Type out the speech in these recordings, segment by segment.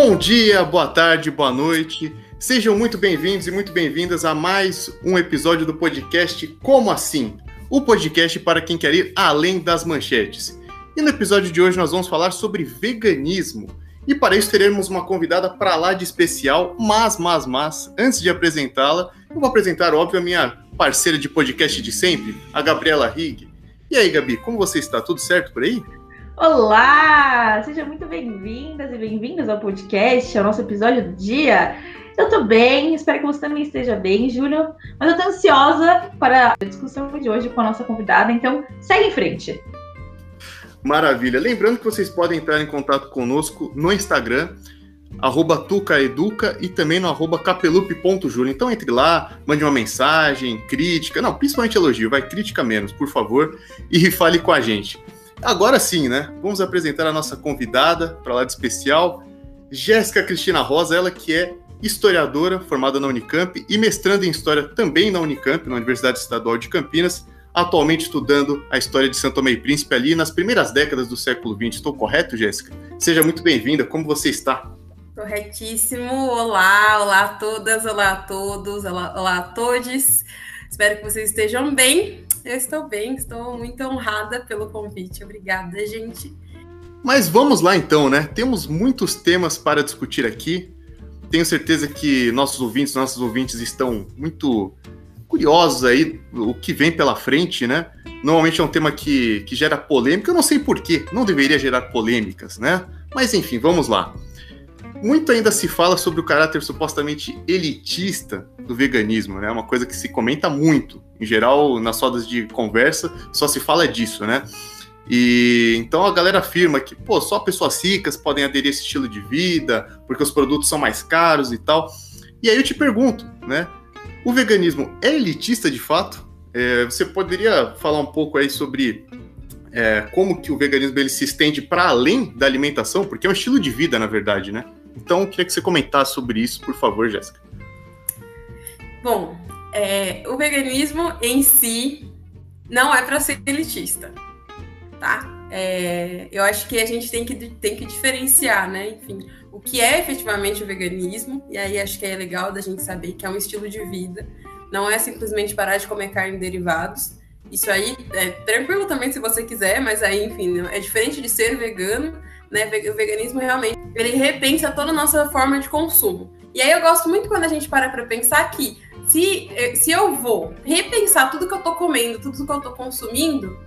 Bom dia, boa tarde, boa noite. Sejam muito bem-vindos e muito bem-vindas a mais um episódio do podcast Como Assim? O podcast para quem quer ir além das manchetes. E no episódio de hoje nós vamos falar sobre veganismo. E para isso teremos uma convidada para lá de especial, mas, mas, mas, antes de apresentá-la, eu vou apresentar, óbvio, a minha parceira de podcast de sempre, a Gabriela Rigg. E aí, Gabi, como você está? Tudo certo por aí? Olá! Sejam muito bem-vindas e bem-vindos ao podcast, ao nosso episódio do dia. Eu tô bem, espero que você também esteja bem, Júlio. Mas eu tô ansiosa para a discussão de hoje com a nossa convidada, então segue em frente. Maravilha. Lembrando que vocês podem entrar em contato conosco no Instagram, arroba tucaeduca e também no arroba. Então entre lá, mande uma mensagem, crítica, não, principalmente elogio, vai crítica menos, por favor, e fale com a gente. Agora sim, né? Vamos apresentar a nossa convidada para lá de especial, Jéssica Cristina Rosa, ela que é historiadora formada na Unicamp e mestrando em História também na Unicamp, na Universidade Estadual de Campinas, atualmente estudando a história de Santo Tomé e Príncipe ali nas primeiras décadas do século XX. Estou correto, Jéssica? Seja muito bem-vinda, como você está? Corretíssimo. Olá, olá a todas, olá a todos, olá, olá a todos. Espero que vocês estejam bem. Eu estou bem, estou muito honrada pelo convite. Obrigada, gente. Mas vamos lá então, né? Temos muitos temas para discutir aqui. Tenho certeza que nossos ouvintes, nossos ouvintes estão muito curiosos aí o que vem pela frente, né? Normalmente é um tema que, que gera polêmica. Eu não sei porquê, não deveria gerar polêmicas, né? Mas enfim, vamos lá. Muito ainda se fala sobre o caráter supostamente elitista do veganismo, né? Uma coisa que se comenta muito. Em geral, nas rodas de conversa, só se fala disso, né? E então a galera afirma que, pô, só pessoas ricas podem aderir a esse estilo de vida, porque os produtos são mais caros e tal. E aí eu te pergunto, né? O veganismo é elitista de fato? É, você poderia falar um pouco aí sobre é, como que o veganismo ele se estende para além da alimentação, porque é um estilo de vida, na verdade, né? Então, eu queria que você comentasse sobre isso, por favor, Jéssica. Bom, é, o veganismo em si não é para ser elitista, tá? É, eu acho que a gente tem que, tem que diferenciar, né? Enfim, o que é efetivamente o veganismo, e aí acho que é legal da gente saber que é um estilo de vida, não é simplesmente parar de comer carne e derivados. Isso aí é tranquilo também se você quiser, mas aí, enfim, é diferente de ser vegano né? O veganismo realmente ele repensa toda a nossa forma de consumo. E aí eu gosto muito quando a gente para para pensar que se, eh, se eu vou repensar tudo que eu tô comendo, tudo que eu tô consumindo,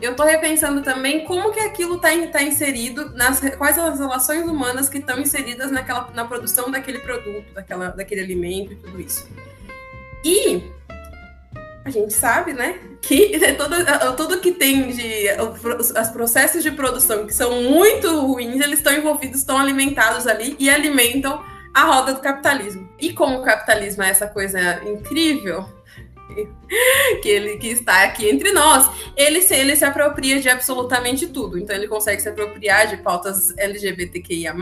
eu tô repensando também como que aquilo tá, tá inserido, nas, quais as relações humanas que estão inseridas naquela, na produção daquele produto, daquela, daquele alimento e tudo isso. E a gente sabe, né, que todo, tudo que tem de os processos de produção que são muito ruins, eles estão envolvidos, estão alimentados ali e alimentam a roda do capitalismo. E como o capitalismo é essa coisa incrível que ele que está aqui entre nós, ele se, ele se apropria de absolutamente tudo. Então ele consegue se apropriar de pautas LGBTQIA+,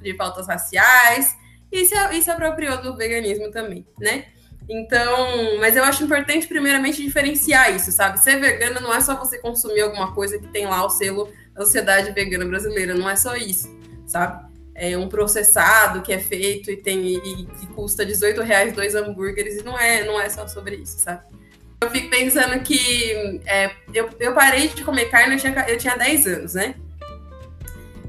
de pautas raciais, e se, e se apropriou do veganismo também, né? Então, mas eu acho importante, primeiramente, diferenciar isso, sabe? Ser vegana não é só você consumir alguma coisa que tem lá o selo da Sociedade Vegana Brasileira, não é só isso, sabe? É um processado que é feito e tem e, e custa 18 reais dois hambúrgueres, e não é, não é só sobre isso, sabe? Eu fico pensando que é, eu, eu parei de comer carne, eu tinha, eu tinha 10 anos, né?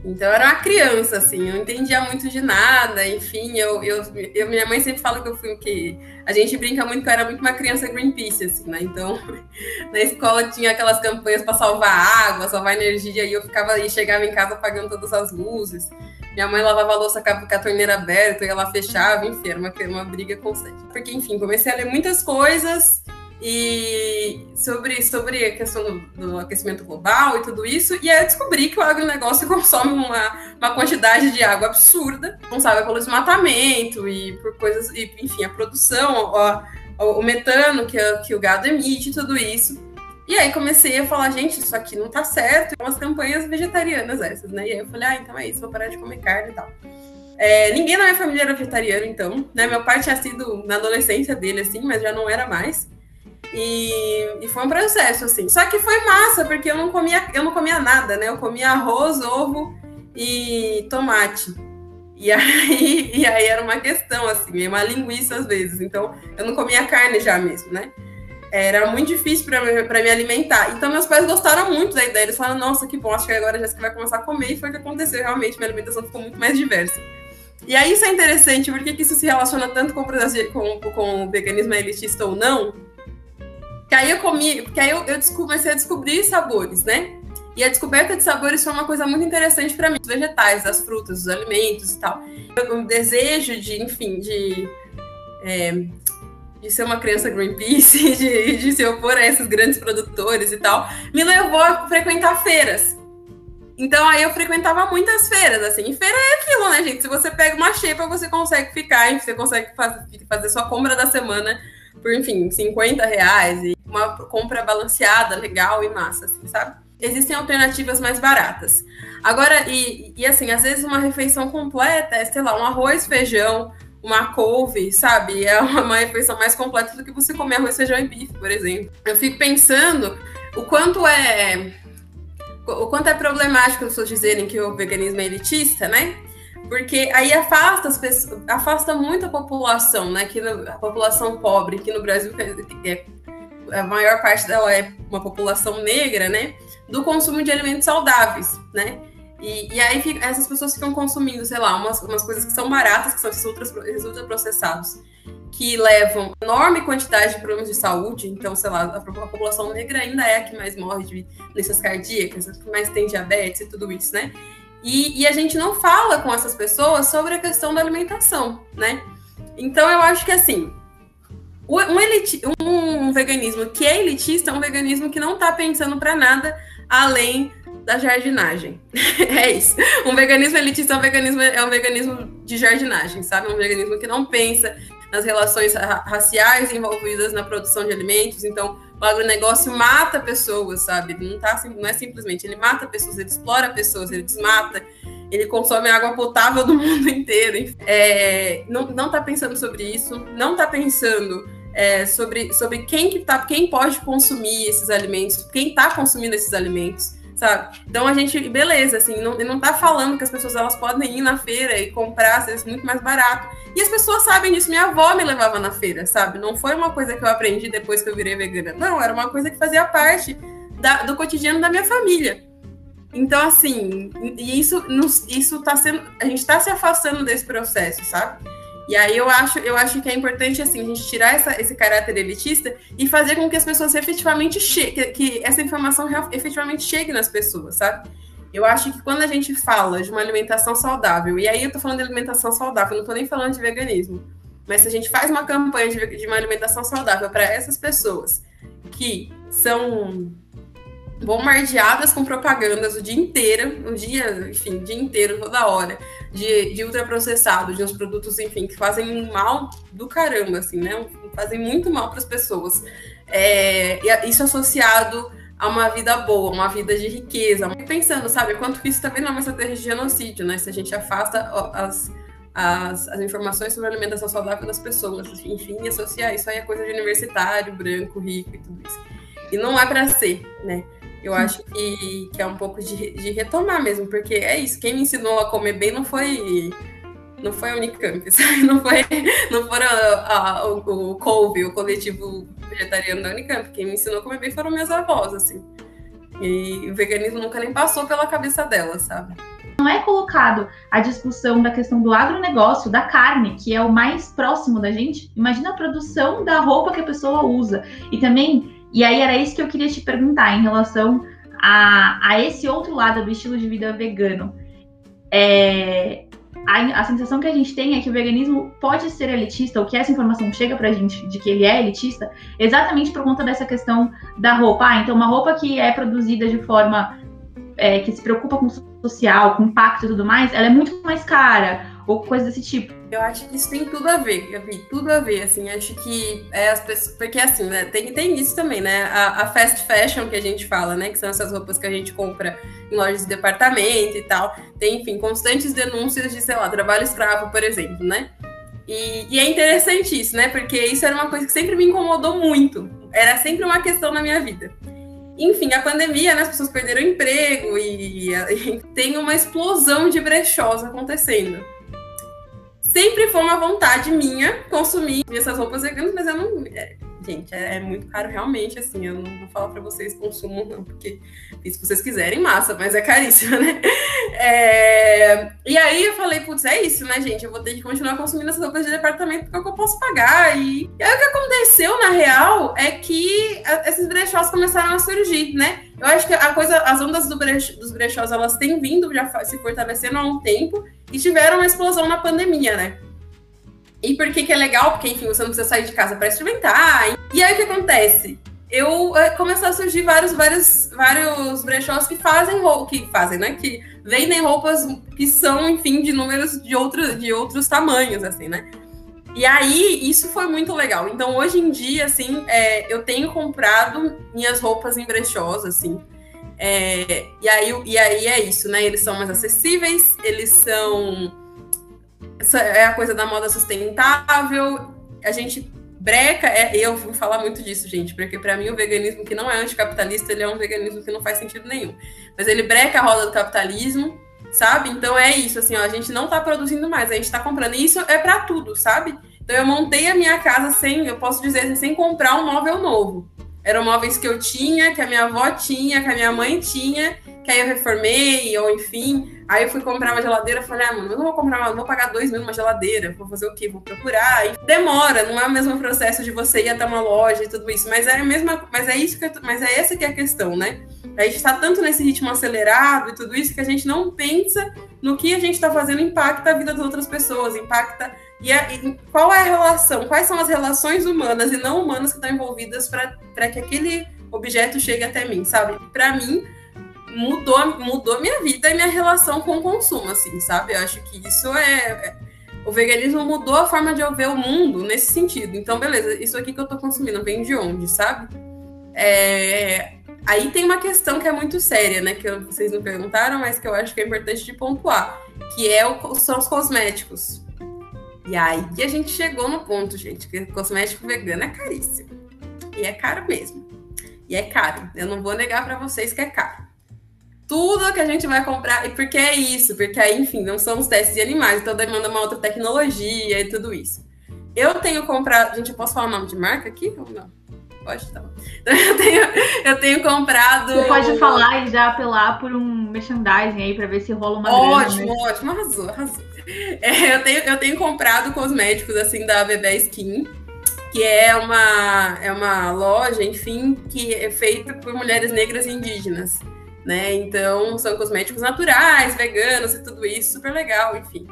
Então eu era uma criança, assim, eu não entendia muito de nada, enfim, eu, eu, eu, minha mãe sempre fala que eu fui que a gente brinca muito que eu era muito uma criança Greenpeace, assim, né? Então, na escola tinha aquelas campanhas para salvar água, salvar energia, e eu ficava e chegava em casa apagando todas as luzes. Minha mãe lavava a louça com a torneira aberta e ela fechava, enfim, era uma, uma briga constante. Porque, enfim, comecei a ler muitas coisas e sobre, sobre a questão do, do, aquecimento global e tudo isso. E aí eu descobri que o agronegócio consome uma, uma quantidade de água absurda, responsável pelo desmatamento e por coisas, e, enfim, a produção, o, metano que, que o gado emite, tudo isso. E aí comecei a falar, gente, isso aqui não tá certo. Umas campanhas vegetarianas essas, né? E aí eu falei, ah, então é isso, vou parar de comer carne e tal. É, ninguém na minha família era vegetariano, então, né? Meu pai tinha sido na adolescência dele, assim, mas já não era mais. E, e, foi um processo, assim. Só que foi massa, porque eu não comia, eu não comia nada, né? Eu comia arroz, ovo e tomate. E aí, e aí era uma questão, assim, uma linguiça às vezes. Então, eu não comia carne já mesmo, né? Era muito difícil para me alimentar. Então, meus pais gostaram muito da ideia. Eles falaram, nossa, que bom, acho que agora a Jéssica vai começar a comer. E foi o que aconteceu, realmente. Minha alimentação ficou muito mais diversa. E aí, isso é interessante, porque que isso se relaciona tanto com, com, com o veganismo elitista ou não? Que aí eu comi, porque aí eu, eu comecei a descobrir sabores, né? E a descoberta de sabores foi uma coisa muito interessante para mim. Os vegetais, as frutas, os alimentos e tal. O desejo de, enfim, de, é, de ser uma criança Greenpeace, de, de se opor a esses grandes produtores e tal, me levou a frequentar feiras. Então aí eu frequentava muitas feiras, assim. E feira é aquilo, né, gente? Se você pega uma xepa, você consegue ficar, você consegue fazer sua compra da semana por, enfim, 50 reais. E uma compra balanceada, legal e massa, assim, sabe? existem alternativas mais baratas. Agora, e, e assim, às vezes uma refeição completa é, sei lá, um arroz, feijão, uma couve, sabe? É uma refeição mais completa do que você comer arroz, feijão e bife, por exemplo. Eu fico pensando o quanto é o quanto é problemático as pessoas dizerem que o veganismo é elitista, né? Porque aí afasta as pessoas, afasta muito a população, né? Que a população pobre, que no Brasil é, a maior parte dela é uma população negra, né? do consumo de alimentos saudáveis, né? E, e aí fica, essas pessoas ficam consumindo, sei lá, umas, umas coisas que são baratas, que são esses ultraprocessados, que levam enorme quantidade de problemas de saúde. Então, sei lá, a, a população negra ainda é a que mais morre de doenças cardíacas, a que mais tem diabetes e tudo isso, né? E, e, a gente não fala com essas pessoas sobre a questão da alimentação, né? Então, eu acho que assim, um, eliti um veganismo que é elitista é um veganismo que não está pensando para nada além da jardinagem. é isso. Um veganismo elitista é um veganismo, é um veganismo de jardinagem, sabe? Um veganismo que não pensa nas relações raciais envolvidas na produção de alimentos. Então, o agronegócio mata pessoas, sabe? Não, tá, não é simplesmente, ele mata pessoas, ele explora pessoas, ele desmata, ele consome água potável do mundo inteiro. É, não, não tá pensando sobre isso, não tá pensando é, sobre, sobre quem que tá, quem pode consumir esses alimentos, quem está consumindo esses alimentos, sabe? Então a gente, beleza, assim, não, não tá falando que as pessoas elas podem ir na feira e comprar, às vezes, muito mais barato. E as pessoas sabem disso. Minha avó me levava na feira, sabe? Não foi uma coisa que eu aprendi depois que eu virei vegana. Não, era uma coisa que fazia parte da, do cotidiano da minha família. Então, assim, e isso, isso tá sendo. A gente está se afastando desse processo, sabe? E aí eu acho, eu acho que é importante assim, a gente tirar essa, esse caráter elitista e fazer com que as pessoas efetivamente cheguem, que essa informação efetivamente chegue nas pessoas, sabe? Eu acho que quando a gente fala de uma alimentação saudável, e aí eu tô falando de alimentação saudável, não tô nem falando de veganismo, mas se a gente faz uma campanha de, de uma alimentação saudável para essas pessoas que são bombardeadas com propagandas o dia inteiro, o dia, enfim, o dia inteiro, toda hora, de, de ultraprocessado, de uns produtos, enfim, que fazem mal do caramba, assim, né? Fazem muito mal para as pessoas. É, isso associado a uma vida boa, uma vida de riqueza. Pensando, sabe, quanto isso também não é uma estratégia de genocídio, né? Se a gente afasta as, as, as informações sobre alimentação saudável das pessoas, enfim, associar isso aí é coisa de universitário, branco, rico e tudo isso. E não é para ser, né? Eu acho que, que é um pouco de, de retomar mesmo, porque é isso. Quem me ensinou a comer bem não foi não foi a Unicamp, sabe? Não foi, não foram a, a, o, o o coletivo vegetariano da Unicamp. Quem me ensinou a comer bem foram minhas avós, assim. E o veganismo nunca nem passou pela cabeça dela, sabe? Não é colocado a discussão da questão do agronegócio, da carne, que é o mais próximo da gente. Imagina a produção da roupa que a pessoa usa. E também e aí era isso que eu queria te perguntar em relação a, a esse outro lado do estilo de vida vegano. É, a, a, sensação que a gente tem é que o veganismo pode ser elitista, ou que essa informação chega pra gente de que ele é elitista, exatamente por conta dessa questão da roupa. Ah, então uma roupa que é produzida de forma é, que se preocupa com social, com impacto e tudo mais, ela é muito mais cara ou coisa desse tipo. Eu acho que isso tem tudo a ver, Gabi, tudo a ver, assim, acho que é as pessoas, porque assim, né, tem, tem isso também, né, a, a, fast fashion que a gente fala, né, que são essas roupas que a gente compra em lojas de departamento e tal, tem, enfim, constantes denúncias de, sei lá, trabalho escravo, por exemplo, né, e, e é interessante isso, né, porque isso era uma coisa que sempre me incomodou muito, era sempre uma questão na minha vida. Enfim, a pandemia, né, as pessoas perderam emprego e, e tem uma explosão de brechós acontecendo. Sempre foi uma vontade minha consumir essas roupas veganas, mas eu não. É, gente, é, é, muito caro realmente, assim. Eu não vou falar pra vocês consumam, não, porque se vocês quiserem, massa, mas é caríssimo, né? É, e aí eu falei, putz, é isso, né, gente? Eu vou ter que continuar consumindo essas roupas de departamento porque é o que eu posso pagar. E, e aí o que aconteceu, na real, é que esses brechós começaram a surgir, né? Eu acho que a coisa, as ondas do dos brechós, elas têm vindo já se fortalecendo há um tempo e tiveram uma explosão na pandemia, né? E por que que é legal? Porque, enfim, você não precisa sair de casa para experimentar. E aí o que acontece? Eu é, começou a surgir vários, vários, vários brechós que fazem que fazem, né? Que vendem roupas que são, enfim, de números de, outro, de outros tamanhos, assim, né? E aí, isso foi muito legal. Então, hoje em dia, assim, é, eu tenho comprado minhas roupas em brechós, assim. É, e, aí, e aí é isso, né? Eles são mais acessíveis, eles são. É a coisa da moda sustentável. A gente breca, é, eu vou falar muito disso, gente, porque para mim o veganismo que não é anticapitalista, ele é um veganismo que não faz sentido nenhum. Mas ele breca a roda do capitalismo, sabe? Então é isso, assim, ó, a gente não tá produzindo mais, a gente tá comprando. E isso é para tudo, sabe? Então eu montei a minha casa sem, eu posso dizer assim, sem comprar um móvel novo. Eram móveis que eu tinha, que a minha avó tinha, que a minha mãe tinha, que aí eu reformei, ou enfim. Aí eu fui comprar uma geladeira, falei, ah, mano, eu não vou comprar, não vou pagar dois mil numa geladeira, vou fazer o quê? Vou procurar. E demora, não é o mesmo processo de você ir até uma loja e tudo isso. Mas é a mesma, mas é isso que eu, mas é essa que é a questão, né? A gente está tanto nesse ritmo acelerado e tudo isso que a gente não pensa no que a gente está fazendo impacta a vida das outras pessoas, impacta e, a, e, qual é a relação, quais são as relações humanas e não humanas que estão envolvidas para que aquele objeto chegue até mim, sabe? Para mim, mudou, mudou minha vida e minha relação com o consumo, assim, sabe? Eu acho que isso é, é. O veganismo mudou a forma de eu ver o mundo nesse sentido. Então, beleza, isso aqui que eu tô consumindo vem de onde, sabe? É, aí tem uma questão que é muito séria, né? Que vocês não perguntaram, mas que eu acho que é importante de pontuar, que é o, são os cosméticos. E aí a gente chegou no ponto, gente, que cosmético vegano é caríssimo. E é caro mesmo. E é caro. Eu não vou negar para vocês que é caro tudo que a gente vai comprar, e porque é isso, porque aí, enfim, não são os testes de animais, então demanda uma outra tecnologia e tudo isso. Eu tenho comprado. Gente, eu posso falar o nome de marca aqui ou não? Pode, tá Então, eu tenho, eu tenho comprado. Você pode falar e já apelar por um merchandising aí para ver se rola uma Ótimo, grana, né? ótimo, arrasou, arrasou. É, eu, tenho, eu tenho comprado cosméticos assim da Bebé Skin, que é uma, é uma loja, enfim, que é feita por mulheres negras e indígenas né? Então, são cosméticos naturais, veganos e tudo isso, super legal, enfim.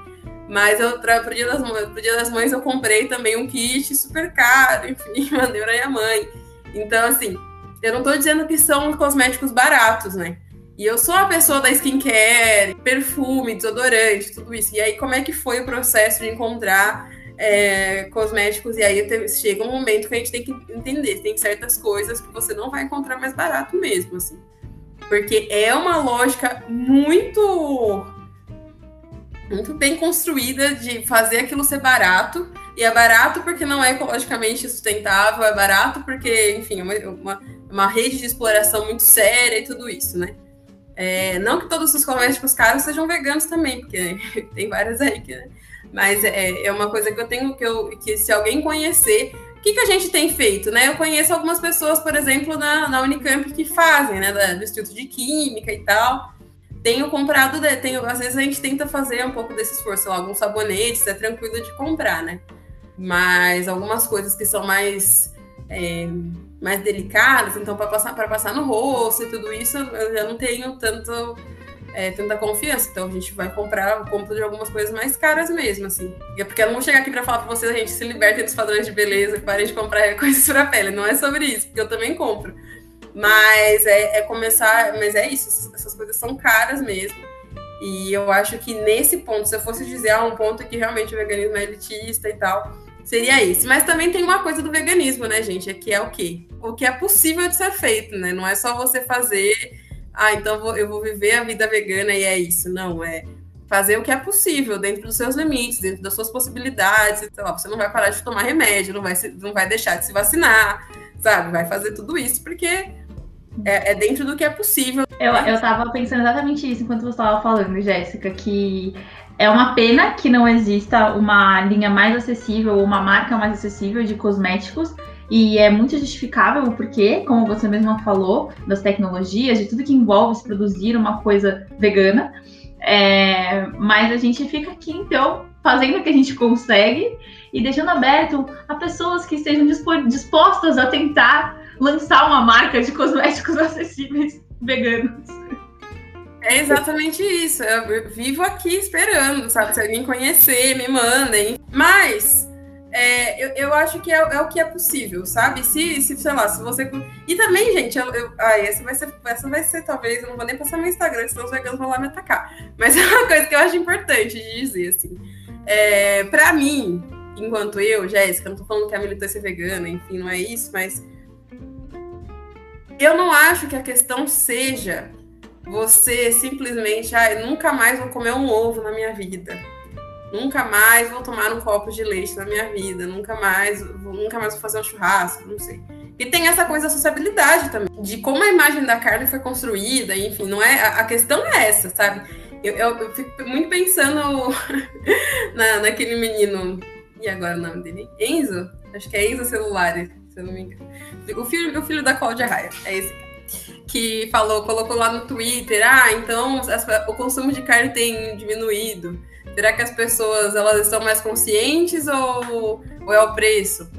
Mas eu, pra, pro, dia das, pro Dia das Mães eu comprei também um kit super caro, enfim, mandei pra minha mãe. Então, assim, eu não tô dizendo que são cosméticos baratos, né? E eu sou a pessoa da skincare, perfume, desodorante, tudo isso. E aí, como é que foi o processo de encontrar é, cosméticos? E aí chega um momento que a gente tem que entender, tem certas coisas que você não vai encontrar mais barato mesmo, assim. Porque é uma lógica muito muito bem construída de fazer aquilo ser barato. E é barato porque não é ecologicamente sustentável, é barato porque, enfim, é uma, uma, uma rede de exploração muito séria e tudo isso, né? É, não que todos os cosméticos caros sejam veganos também, porque tem vários aí que. Né? Mas é, é uma coisa que eu tenho que, eu, que se alguém conhecer, o que, que a gente tem feito, né? Eu conheço algumas pessoas, por exemplo, na, na Unicamp que fazem, né? Da, do Instituto de Química e tal. Tenho comprado, tenho, às vezes a gente tenta fazer um pouco desse esforço, lá, alguns sabonetes, é tranquilo de comprar, né? Mas algumas coisas que são mais, é, mais delicadas, então para passar, passar no rosto e tudo isso, eu já não tenho tanto é, tanta confiança. Então a gente vai comprar, compra de algumas coisas mais caras mesmo, assim. E é porque eu não vou chegar aqui para falar para vocês, a gente se liberta dos padrões de beleza, e parem de comprar coisas para pele. Não é sobre isso, porque eu também compro. Mas é, é começar, mas é isso, essas coisas são caras mesmo. E eu acho que nesse ponto, se eu fosse dizer ah, um ponto que realmente o veganismo é elitista e tal, seria esse. Mas também tem uma coisa do veganismo, né, gente? É que é o quê? O que é possível de ser feito, né? Não é só você fazer ah, então eu vou viver a vida vegana e é isso. Não, é fazer o que é possível dentro dos seus limites, dentro das suas possibilidades. Então, você não vai parar de tomar remédio, não vai, se, não vai deixar de se vacinar, sabe? Vai fazer tudo isso porque é, é, dentro do que é possível. Eu, eu tava pensando exatamente isso enquanto você estava falando, Jéssica, que é uma pena que não exista uma linha mais acessível, ou uma marca mais acessível de cosméticos. E é muito justificável o porquê, como você mesma falou, das tecnologias, de tudo que envolve se produzir uma coisa vegana. É, mas a gente fica aqui, então, fazendo o que a gente consegue e deixando aberto a pessoas que estejam dispostas a tentar lançar uma marca de cosméticos acessíveis veganos. É exatamente isso. Eu vivo aqui esperando, sabe? Se alguém conhecer, me mandem. Mas é, eu, eu acho que é, é, o que é possível, sabe? Se, se, sei lá, se você. E também, gente, eu, eu, ah, essa, vai ser, essa vai ser, talvez, eu não vou nem passar meu Instagram, senão os veganos vão lá me atacar. Mas é uma coisa que eu acho importante de dizer, assim. É, pra mim, enquanto eu, Jéssica, não tô falando que a militância é vegana, enfim, não é isso, mas. Eu não acho que a questão seja você simplesmente, ah, nunca mais vou comer um ovo na minha vida. Nunca mais vou tomar um copo de leite na minha vida. Nunca mais, nunca mais vou fazer um churrasco, não sei. E tem essa coisa da sociabilidade também, de como a imagem da carne foi construída, enfim, não é. A, questão é essa, sabe? Eu, eu, eu fico muito pensando na, naquele menino. E agora o nome dele? Enzo? Acho que é Enzo Celular, se eu não me engano. O filho, o filho da Cláudia Raia. É esse cara que falou, colocou lá no Twitter, ah, então o consumo de carne tem diminuído. Será que as pessoas elas estão mais conscientes ou, ou é o preço?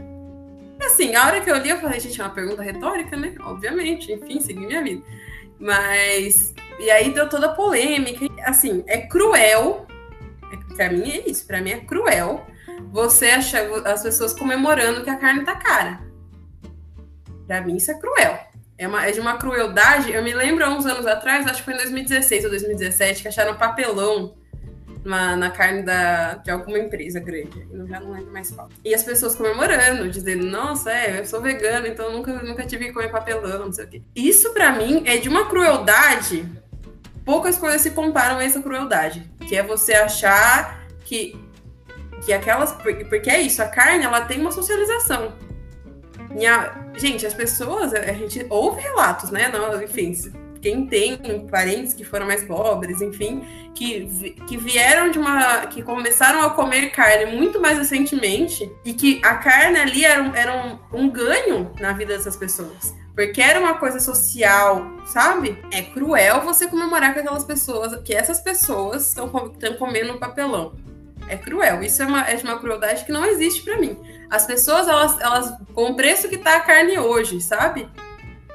Assim, a hora que eu li, eu falei, gente, é uma pergunta retórica, né? Obviamente, enfim, segui minha vida. Mas. E aí deu toda a polêmica. Assim, é cruel. É, pra mim é isso, pra mim é cruel você achar as pessoas comemorando que a carne tá cara. Pra mim isso é cruel. É, uma, é de uma crueldade. Eu me lembro há uns anos atrás, acho que foi em 2016 ou 2017, que acharam papelão na, na carne da, de alguma empresa grande. Eu já não lembro mais qual. E as pessoas comemorando, dizendo, nossa, é, eu sou vegana, então nunca, nunca tive que comer papelão, não sei o quê. Isso, para mim, é de uma crueldade. Poucas coisas se comparam a essa crueldade. Que é você achar que, que aquelas. Porque é isso, a carne ela tem uma socialização. Minha, gente, as pessoas, a gente ouve relatos, né? Não, enfim, quem tem parentes que foram mais pobres, enfim, que, que vieram de uma. que começaram a comer carne muito mais recentemente e que a carne ali era, um, era um, um ganho na vida dessas pessoas. Porque era uma coisa social, sabe? É cruel você comemorar com aquelas pessoas, que essas pessoas estão comendo um papelão. É cruel. Isso é, uma, é uma crueldade que não existe para mim. As pessoas, elas, elas, com o preço que tá a carne hoje, sabe?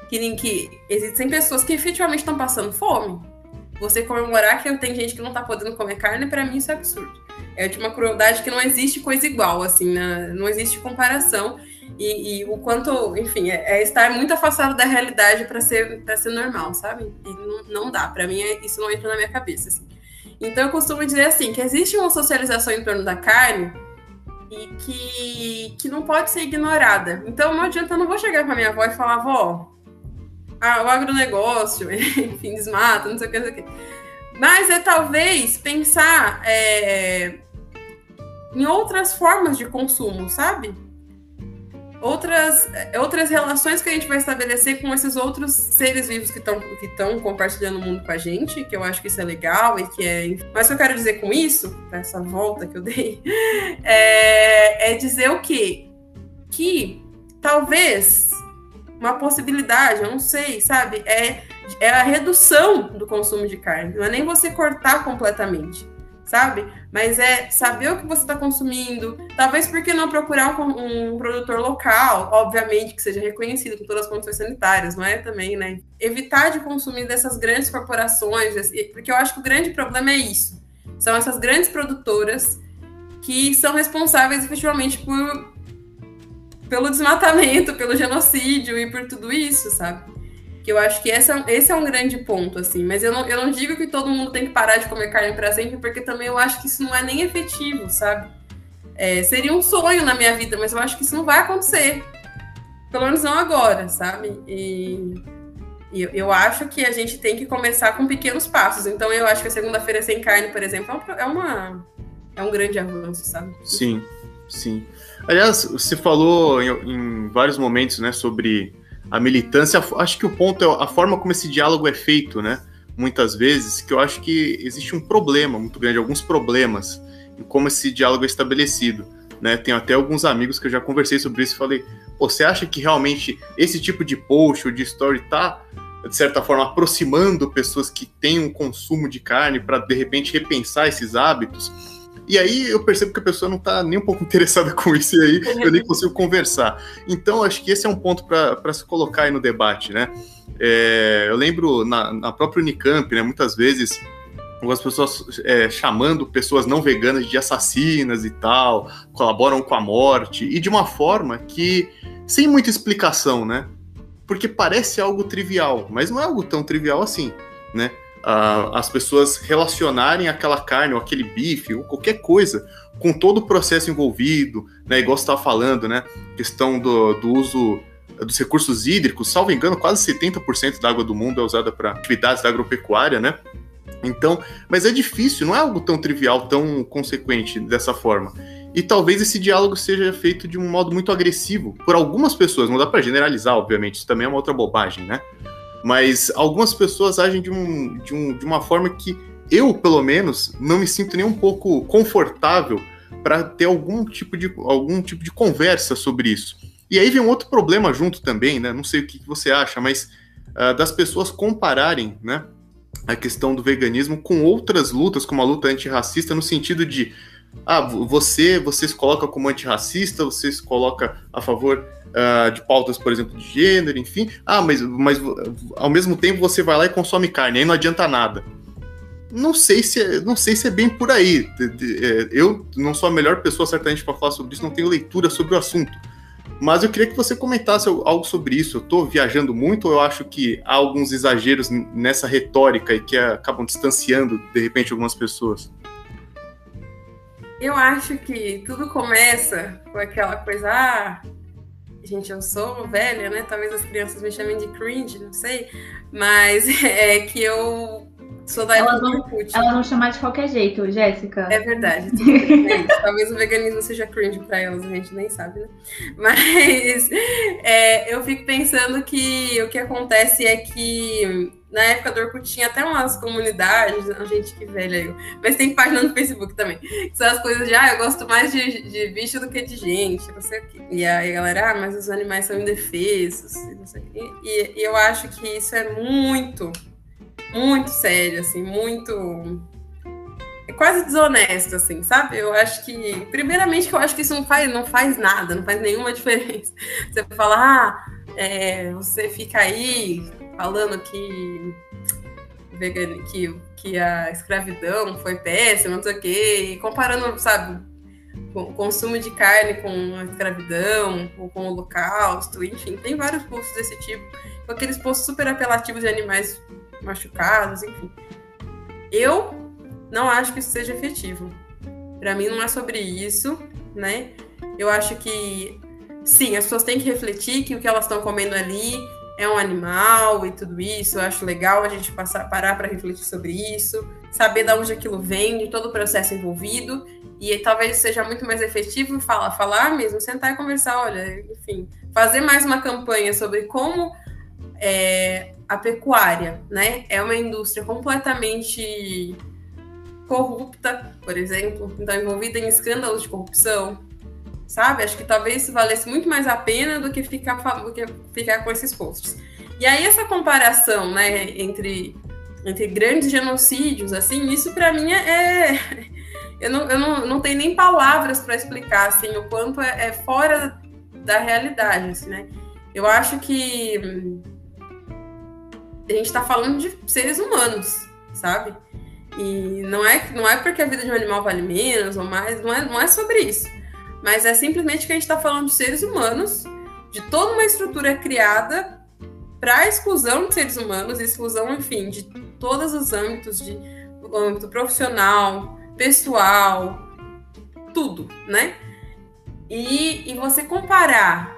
Que, que existem pessoas que efetivamente estão passando fome. Você comemorar que tem gente que não tá podendo comer carne, para mim isso é absurdo. É de uma crueldade que não existe coisa igual, assim, né? não existe comparação. E, e, o quanto, enfim, é, é, estar muito afastado da realidade para ser, pra ser normal, sabe? E não, não dá, para mim é, isso não entra na minha cabeça. Assim. Então eu costumo dizer assim, que existe uma socialização em torno da carne e que, que não pode ser ignorada. Então não adianta, eu não vou chegar para minha avó e falar, vó, ah, o agronegócio, enfim, desmata, não sei o que, não sei o que. Mas é talvez pensar é, em outras formas de consumo, sabe? Outras, outras relações que a gente vai estabelecer com esses outros seres vivos que estão que compartilhando o mundo com a gente, que eu acho que isso é legal e que é. Mas o que eu quero dizer com isso, essa volta que eu dei, é, é dizer o quê? Que talvez uma possibilidade, eu não sei, sabe? É, é a redução do consumo de carne. Não é nem você cortar completamente sabe? Mas é saber o que você está consumindo. Talvez porque não procurar um, um, produtor local, obviamente que seja reconhecido com todas as condições sanitárias, não é também, né? Evitar de consumir dessas grandes corporações, porque eu acho que o grande problema é isso. São essas grandes produtoras que são responsáveis efetivamente por pelo desmatamento, pelo genocídio e por tudo isso, sabe? Que eu acho que essa, esse é um grande ponto, assim. Mas eu não, eu não digo que todo mundo tem que parar de comer carne para sempre, porque também eu acho que isso não é nem efetivo, sabe? É, seria um sonho na minha vida, mas eu acho que isso não vai acontecer. Pelo menos não agora, sabe? E, e eu, acho que a gente tem que começar com pequenos passos. Então eu acho que a segunda-feira sem carne, por exemplo, é, uma, é um grande avanço, sabe? Sim, sim. Aliás, você falou em, em vários momentos, né, sobre a militância. Acho que o ponto é a forma como esse diálogo é feito, né? Muitas vezes, que eu acho que existe um problema muito grande, alguns problemas em como esse diálogo é estabelecido. Né? Tenho até alguns amigos que eu já conversei sobre isso e falei: você acha que realmente esse tipo de post ou de story tá, de certa forma, aproximando pessoas que têm um consumo de carne para de repente repensar esses hábitos? E aí eu percebo que a pessoa não está nem um pouco interessada com isso, e aí eu nem consigo conversar. Então, acho que esse é um ponto para se colocar aí no debate, né? É, eu lembro na, na própria Unicamp, né, muitas vezes algumas pessoas é, chamando pessoas não veganas de assassinas e tal, colaboram com a morte, e de uma forma que, sem muita explicação, né? Porque parece algo trivial, mas não é algo tão trivial assim, né? Uh, as pessoas relacionarem aquela carne ou aquele bife ou qualquer coisa com todo o processo envolvido, né? Igual você estava falando, né? Questão do, do uso dos recursos hídricos, salvo engano, quase 70% da água do mundo é usada para atividades da agropecuária, né? Então, mas é difícil, não é algo tão trivial, tão consequente dessa forma. E talvez esse diálogo seja feito de um modo muito agressivo por algumas pessoas, não dá para generalizar, obviamente, isso também é uma outra bobagem, né? Mas algumas pessoas agem de, um, de, um, de uma forma que eu, pelo menos, não me sinto nem um pouco confortável para ter algum tipo, de, algum tipo de conversa sobre isso. E aí vem um outro problema junto também, né? Não sei o que você acha, mas uh, das pessoas compararem, né? A questão do veganismo com outras lutas, como a luta antirracista, no sentido de ah, você, você se coloca como antirracista, você se coloca a favor uh, de pautas, por exemplo, de gênero, enfim. Ah, mas, mas ao mesmo tempo você vai lá e consome carne, aí não adianta nada. Não sei se é, não sei se é bem por aí. É, eu não sou a melhor pessoa certamente para falar sobre isso, não tenho leitura sobre o assunto. Mas eu queria que você comentasse algo sobre isso. Eu estou viajando muito ou eu acho que há alguns exageros nessa retórica e que acabam distanciando, de repente, algumas pessoas? Eu acho que tudo começa com aquela coisa, ah, Gente, eu sou velha, né? Talvez as crianças me chamem de cringe, não sei. Mas é que eu sou da elas vão. Elas vão chamar de qualquer jeito, Jéssica. É verdade. Talvez o veganismo seja cringe para elas, a gente nem sabe, né? Mas é, eu fico pensando que o que acontece é que na época do Orkut tinha até umas comunidades, gente que velha eu, mas tem página no Facebook também. São as coisas de, ah, eu gosto mais de, de bicho do que de gente, não sei o quê. E aí a galera, ah, mas os animais são indefesos, não sei o quê. E, e eu acho que isso é muito, muito sério, assim, muito é quase desonesto, assim, sabe? Eu acho que, primeiramente, eu acho que isso não faz, não faz nada, não faz nenhuma diferença. Você fala, ah, é, você fica aí falando que, que, que a escravidão foi péssima, não sei o quê, e comparando, sabe, o consumo de carne com a escravidão, ou com o holocausto, enfim, tem vários posts desse tipo, com aqueles posts super apelativos de animais machucados, enfim. Eu não acho que isso seja efetivo. Para mim não é sobre isso, né? Eu acho que sim, as pessoas têm que refletir que o que elas estão comendo ali é um animal e tudo isso. Eu acho legal a gente passar, parar para refletir sobre isso, saber de onde aquilo vem, de todo o processo envolvido. E talvez seja muito mais efetivo falar, falar mesmo, sentar e conversar, olha, enfim, fazer mais uma campanha sobre como é, a pecuária, né, é uma indústria completamente corrupta, por exemplo, então envolvida em escândalos de corrupção, sabe? Acho que talvez valesse muito mais a pena do que ficar, do que ficar com esses posts. E aí essa comparação, né, entre, entre grandes genocídios, assim, isso para mim é, é, eu não, eu não, não tenho nem palavras para explicar, assim, o quanto é, é, fora da realidade, assim, né? Eu acho que a gente está falando de seres humanos, sabe? E não é, não é porque a vida de um animal vale menos ou mais, não é, não é sobre isso mas é simplesmente que a gente está falando de seres humanos, de toda uma estrutura criada para exclusão de seres humanos, exclusão, enfim, de todos os âmbitos, de âmbito profissional, pessoal, tudo, né? E, e você comparar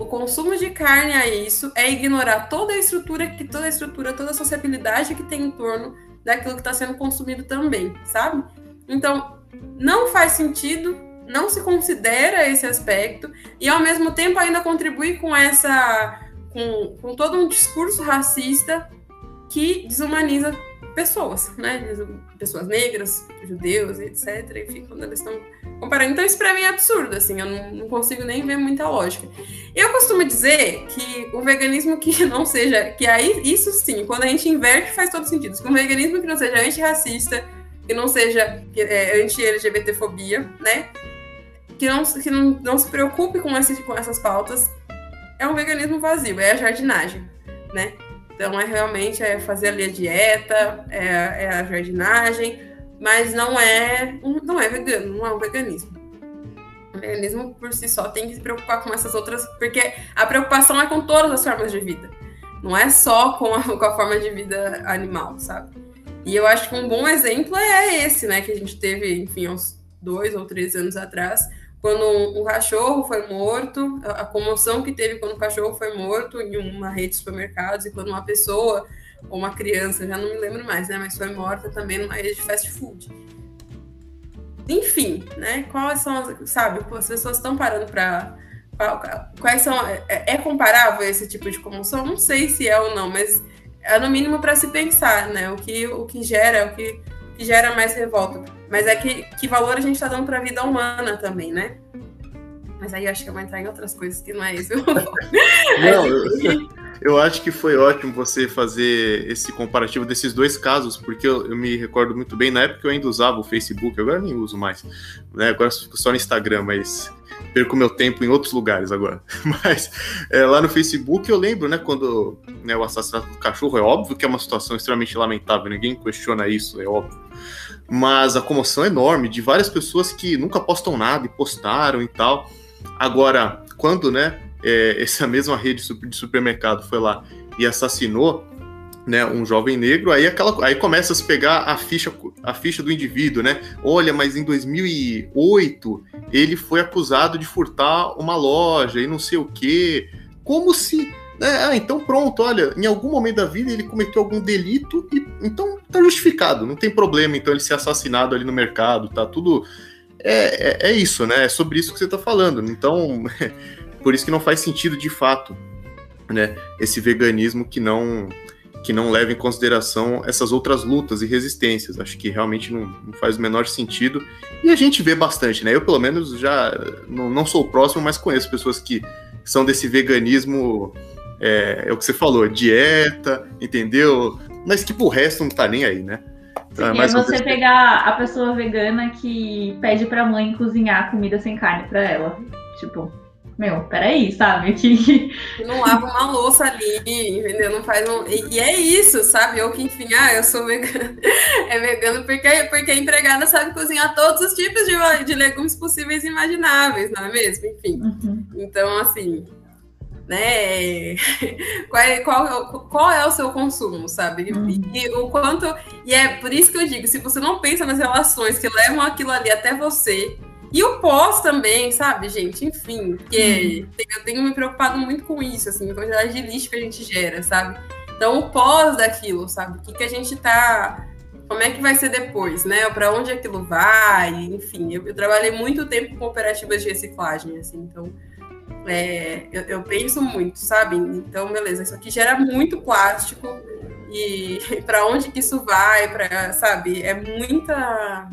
o consumo de carne a isso é ignorar toda a estrutura que toda a estrutura, toda a sociabilidade que tem em torno daquilo que está sendo consumido também, sabe? Então, não faz sentido não se considera esse aspecto e ao mesmo tempo ainda contribui com essa com, com todo um discurso racista que desumaniza pessoas, né? Pessoas negras, judeus, etc. Enfim, quando eles estão comparando. Então, isso para mim é absurdo, assim, eu não, não, consigo nem ver muita lógica. Eu costumo dizer que o veganismo que não seja. Que aí, isso sim, quando a gente inverte, faz todo sentido. Que um veganismo que não seja antirracista, que não seja é, anti-LGBTfobia, né? Que, não, que não, não se preocupe com, esse, com essas pautas, é um veganismo vazio, é a jardinagem, né? Então é realmente é fazer ali a dieta, é, é a jardinagem, mas não é não é vegano, não é um veganismo. O veganismo por si só tem que se preocupar com essas outras, porque a preocupação é com todas as formas de vida, não é só com a, com a forma de vida animal, sabe? E eu acho que um bom exemplo é esse, né, que a gente teve, enfim, uns dois ou três anos atrás, quando um, cachorro foi morto, a, comoção que teve quando o cachorro foi morto em uma rede de supermercados e quando uma pessoa ou uma criança, já não me lembro mais, né, mas foi morta também numa rede de fast food. Enfim, né, quais são, sabe, as pessoas estão parando para quais são é, é, comparável esse tipo de comoção? Não sei se é ou não, mas é no mínimo para se pensar, né, o que o que gera, o que que gera mais revolta. Mas é que, que valor a gente está dando para a vida humana também, né? Mas aí acho que eu vou entrar em outras coisas que não é isso. não, eu, eu, acho que foi ótimo você fazer esse comparativo desses dois casos, porque eu, eu, me recordo muito bem, na época eu ainda usava o Facebook, agora nem uso mais. Né? Agora fico só no Instagram, mas perco meu tempo em outros lugares agora. Mas é, lá no Facebook eu lembro, né, quando né, o assassinato do cachorro, é óbvio que é uma situação extremamente lamentável, ninguém questiona isso, é óbvio. Mas a comoção é enorme de várias pessoas que nunca postam nada e postaram e tal. Agora, quando, né, é, essa mesma rede de supermercado foi lá e assassinou né, um jovem negro, aí aquela aí começa a se pegar a ficha a ficha do indivíduo, né? Olha, mas em 2008 ele foi acusado de furtar uma loja e não sei o quê. Como se né, ah, então pronto, olha, em algum momento da vida ele cometeu algum delito e então tá justificado, não tem problema então ele ser assassinado ali no mercado, tá tudo é, é, é isso, né? É sobre isso que você tá falando. Então, por isso que não faz sentido de fato, né? Esse veganismo que não que não leva em consideração essas outras lutas e resistências. Acho que realmente não, não, faz o menor sentido. E a gente vê bastante, né? Eu, pelo menos, já não, não sou próximo, mas conheço pessoas que são desse veganismo, é, é, o que você falou, dieta, entendeu? Mas que pro resto não tá nem aí, né? Então, é, é você pegar a pessoa vegana que pede pra mãe cozinhar comida sem carne pra ela. Tipo, meu, peraí, sabe? Que... Não lava uma louça ali, entendeu? Não faz um. E, é isso, sabe? Ou que, enfim, ah, eu sou vegano. é vegano porque, porque a empregada sabe cozinhar todos os tipos de, de legumes possíveis e imagináveis, não é mesmo? Enfim. Uhum. Então, assim. Né? Qual é, qual, qual é o seu consumo, sabe? Uhum. E o quanto. E é por isso que eu digo: se você não pensa nas relações que levam aquilo ali até você, e o pós também, sabe, gente? Enfim, porque uhum. eu tenho me preocupado muito com isso, assim, a quantidade de lixo que a gente gera, sabe? Então, o pós daquilo, sabe? O que, que a gente tá. Como é que vai ser depois, né? Para onde aquilo vai? Enfim, eu, eu, trabalhei muito tempo com cooperativas de reciclagem, assim, então. É, eu, eu penso muito, sabe? Então, beleza, isso aqui gera muito plástico e para onde que isso vai, para, sabe? É muita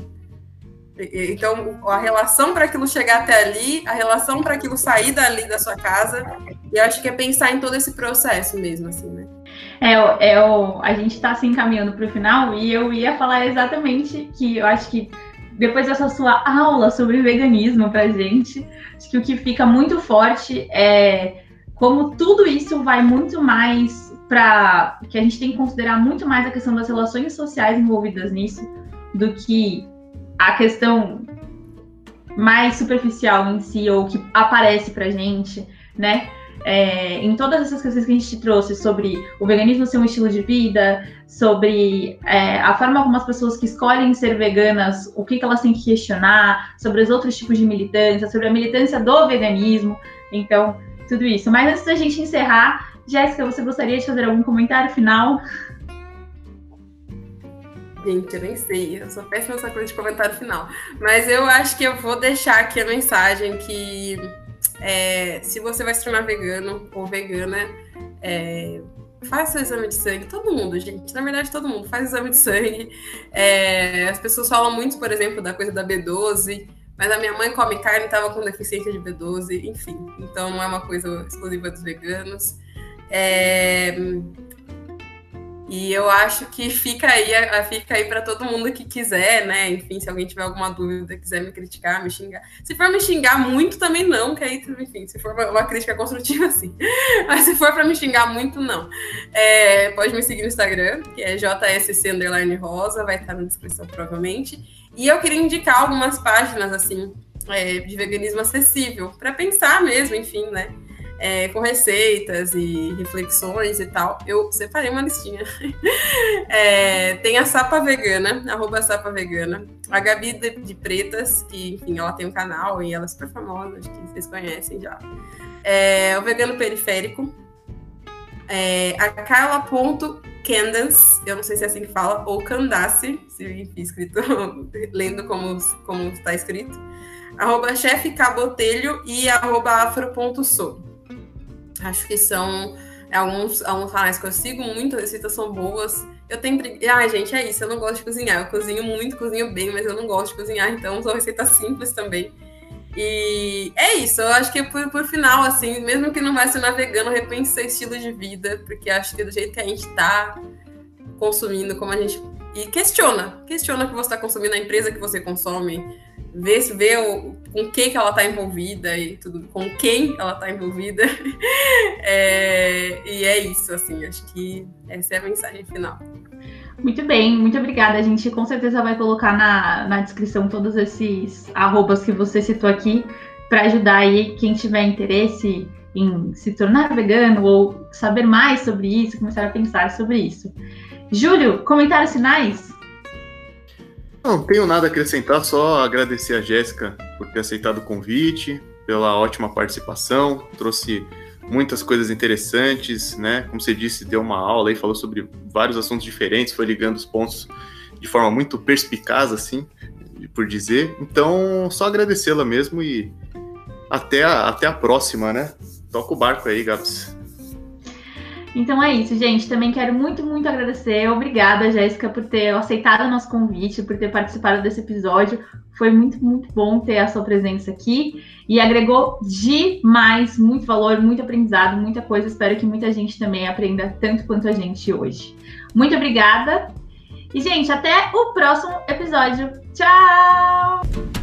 então, a relação para aquilo chegar até ali, a relação para aquilo sair dali da sua casa, e acho que é pensar em todo esse processo mesmo, assim, né? É, é a gente está se encaminhando para o final e eu ia falar exatamente que eu acho que depois dessa sua aula sobre veganismo para gente, acho que o que fica muito forte é como tudo isso vai muito mais para que a gente tem que considerar muito mais a questão das relações sociais envolvidas nisso do que a questão mais superficial em si, ou que aparece pra gente, né? É, em todas essas questões que a gente trouxe sobre o veganismo ser um estilo de vida, sobre é, a forma como as pessoas que escolhem ser veganas, o que, que elas têm que questionar, sobre os outros tipos de militância, sobre a militância do veganismo, então, tudo isso. Mas antes da gente encerrar, Jéssica, você gostaria de fazer algum comentário final? Gente, eu nem sei, eu sou péssima nessa coisa de comentário final. Mas eu acho que eu vou deixar aqui a mensagem que é, se você vai se tornar vegano ou vegana, é, faça o exame de sangue. Todo mundo, gente. Na verdade, todo mundo faz exame de sangue. É, as pessoas falam muito, por exemplo, da coisa da B12. Mas a minha mãe come carne e estava com deficiência de B12, enfim. Então não é uma coisa exclusiva dos veganos. É, e eu acho que fica aí, fica aí para todo mundo que quiser, né? Enfim, se alguém tiver alguma dúvida, quiser me criticar, me xingar. Se for me xingar muito, também não, que aí, enfim, se for uma crítica construtiva, sim. Mas se for para me xingar muito, não. É, pode me seguir no Instagram, que é JSC Rosa, vai estar na descrição provavelmente. E eu queria indicar algumas páginas, assim, é, de veganismo acessível, para pensar mesmo, enfim, né? É, com receitas e reflexões e tal. Eu separei uma listinha. é, tem a Sapa Vegana, arroba Sapa Vegana. A Gabi de, de, Pretas, que, enfim, ela tem um canal e ela é super famosa, acho que vocês conhecem já. É, o Vegano Periférico. É, a Carla Ponto Candance, eu não sei se é assim que fala, ou Candace, se escrito, lendo como, como está escrito. Arroba chefe cabotelho e arroba afro.sou. Acho que são alguns, alguns canais que eu sigo muito, as receitas são boas. Eu tenho. Ai, gente, é isso. Eu não gosto de cozinhar. Eu cozinho muito, cozinho bem, mas eu não gosto de cozinhar, então são receitas simples também. E é isso, eu acho que por, por final, assim, mesmo que não vai ser navegando, repense seu estilo de vida, porque acho que do jeito que a gente tá consumindo, como a gente. E questiona, questiona o que você está consumindo, a empresa que você consome, ver vê o, com quem que ela está envolvida e tudo, com quem ela está envolvida. é, e é isso, assim, acho que essa é a mensagem final. Muito bem, muito obrigada. A gente com certeza vai colocar na, na descrição todos esses arrobas que você citou aqui para ajudar aí quem tiver interesse em se tornar vegano ou saber mais sobre isso, começar a pensar sobre isso. Júlio, comentários finais? Não tenho nada a acrescentar, só agradecer a Jéssica por ter aceitado o convite, pela ótima participação, trouxe muitas coisas interessantes, né? Como você disse, deu uma aula e falou sobre vários assuntos diferentes, foi ligando os pontos de forma muito perspicaz, assim, por dizer. Então, só agradecê-la mesmo e até a, até a próxima, né? Toca o barco aí, Gabs. Então é isso, gente. Também quero muito, muito agradecer. Obrigada, Jéssica, por ter aceitado o nosso convite, por ter participado desse episódio. Foi muito, muito bom ter a sua presença aqui e agregou demais, muito valor, muito aprendizado, muita coisa. Espero que muita gente também aprenda tanto quanto a gente hoje. Muito obrigada. E, gente, até o próximo episódio. Tchau!